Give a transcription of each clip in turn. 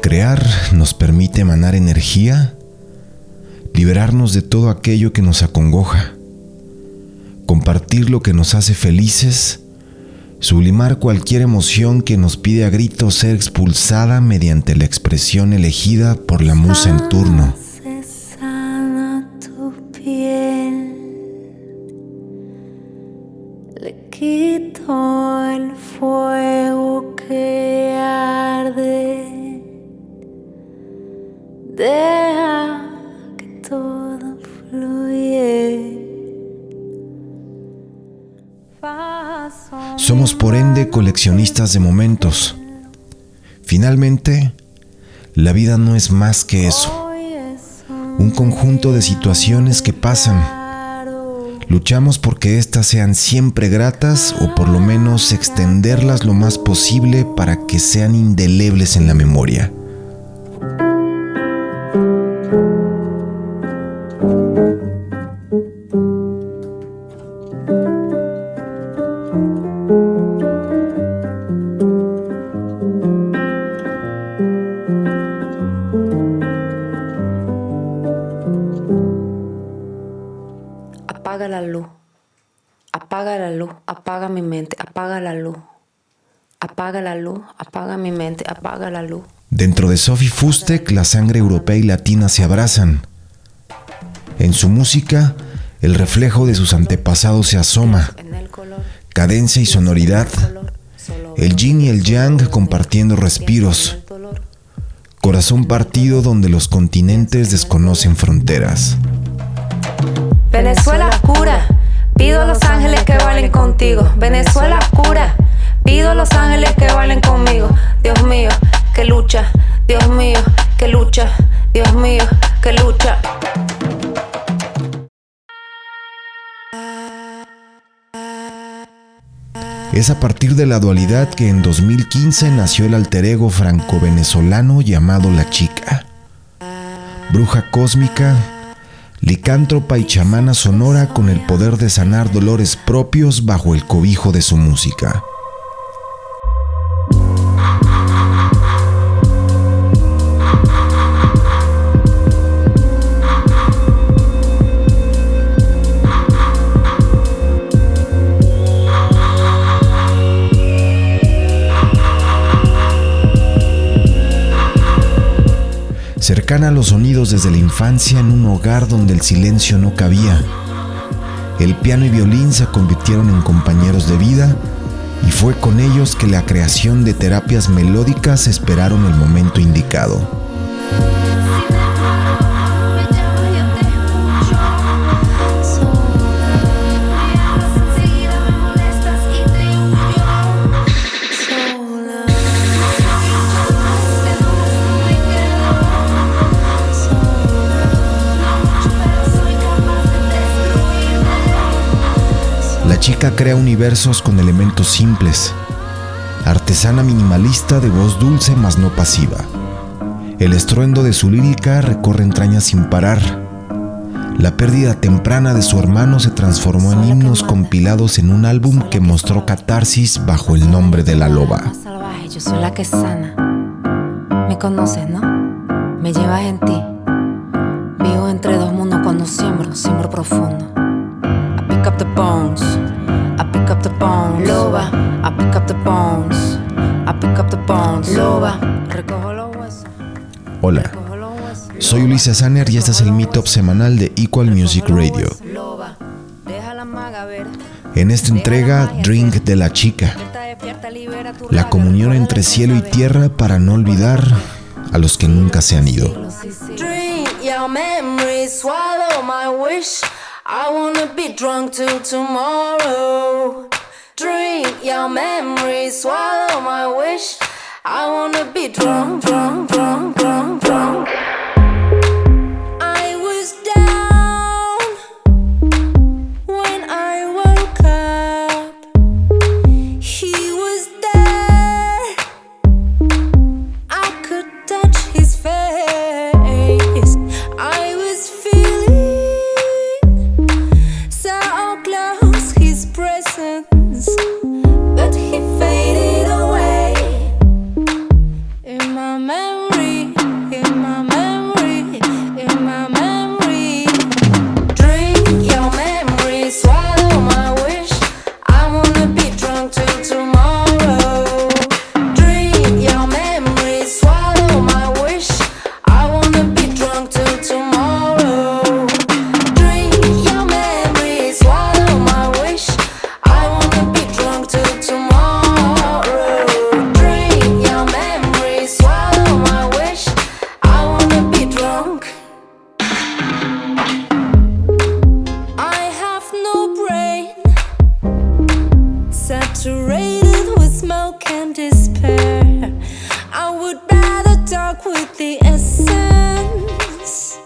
Crear nos permite emanar energía, liberarnos de todo aquello que nos acongoja, compartir lo que nos hace felices, sublimar cualquier emoción que nos pide a gritos ser expulsada mediante la expresión elegida por la musa en turno. Le quito el fuego que arde. Deja que todo fluye. Somos por ende coleccionistas de momentos. Finalmente, la vida no es más que eso. Un conjunto de situaciones que pasan. Luchamos porque éstas sean siempre gratas o por lo menos extenderlas lo más posible para que sean indelebles en la memoria. Apaga la luz. Apaga la luz. Apaga mi mente. Apaga la luz. Apaga la luz. Apaga mi mente. Apaga la luz. Dentro de Sophie Fustek, la sangre europea y latina se abrazan. En su música, el reflejo de sus antepasados se asoma. Cadencia y sonoridad. El yin y el yang compartiendo respiros. Corazón partido donde los continentes desconocen fronteras. Venezuela cura. Pido a los ángeles que bailen contigo. Venezuela cura. Pido a los ángeles que bailen conmigo. Dios mío, que lucha. Dios mío, que lucha. Dios mío, que lucha. Es a partir de la dualidad que en 2015 nació el alter ego franco-venezolano llamado La Chica. Bruja cósmica, licántropa y chamana sonora con el poder de sanar dolores propios bajo el cobijo de su música. Cercana los sonidos desde la infancia en un hogar donde el silencio no cabía. El piano y violín se convirtieron en compañeros de vida y fue con ellos que la creación de terapias melódicas esperaron el momento indicado. Chica crea universos con elementos simples. Artesana minimalista de voz dulce mas no pasiva. El estruendo de su lírica recorre entrañas sin parar. La pérdida temprana de su hermano se transformó en himnos compilados en un álbum que mostró catarsis bajo el nombre de La Loba. Salvaje, yo soy la que sana. Me conoces, ¿no? Me llevas en ti. Vivo entre dos mundos cuando siembro, siembro profundo. I pick up the bones. I pick up the bones. Loba. I pick up the bones. I pick up the bones. Loba. Recojo los huesos. Hola, soy Ulises Sanner y este es el Meetup semanal de Equal Music Radio. En esta entrega, Drink de la Chica, la comunión entre el cielo y tierra para no olvidar a los que nunca se han ido. Drink your memories, swallow my wish. I wanna be drunk till tomorrow. Drink your memories, swallow my wish. I wanna be drunk, drunk, drunk, saturated with smoke and despair. I would rather talk with the essence.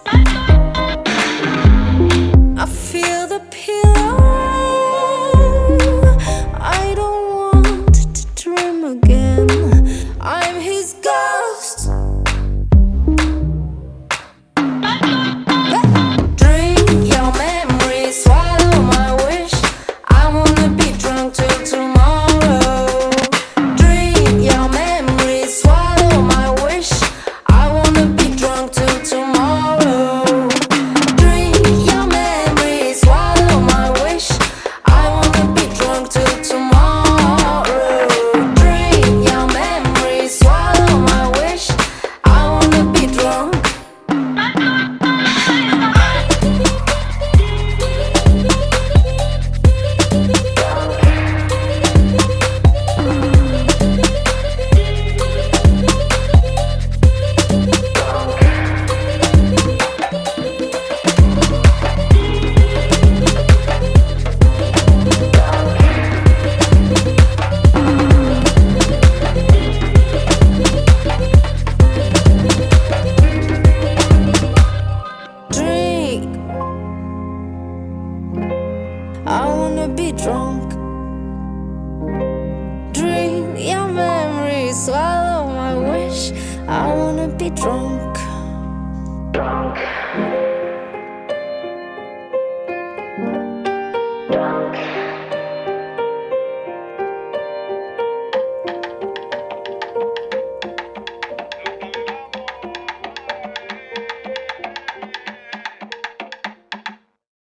I feel I wanna be drunk. Drink your memory, swallow my wish. I wanna be drunk. Drunk. Drunk.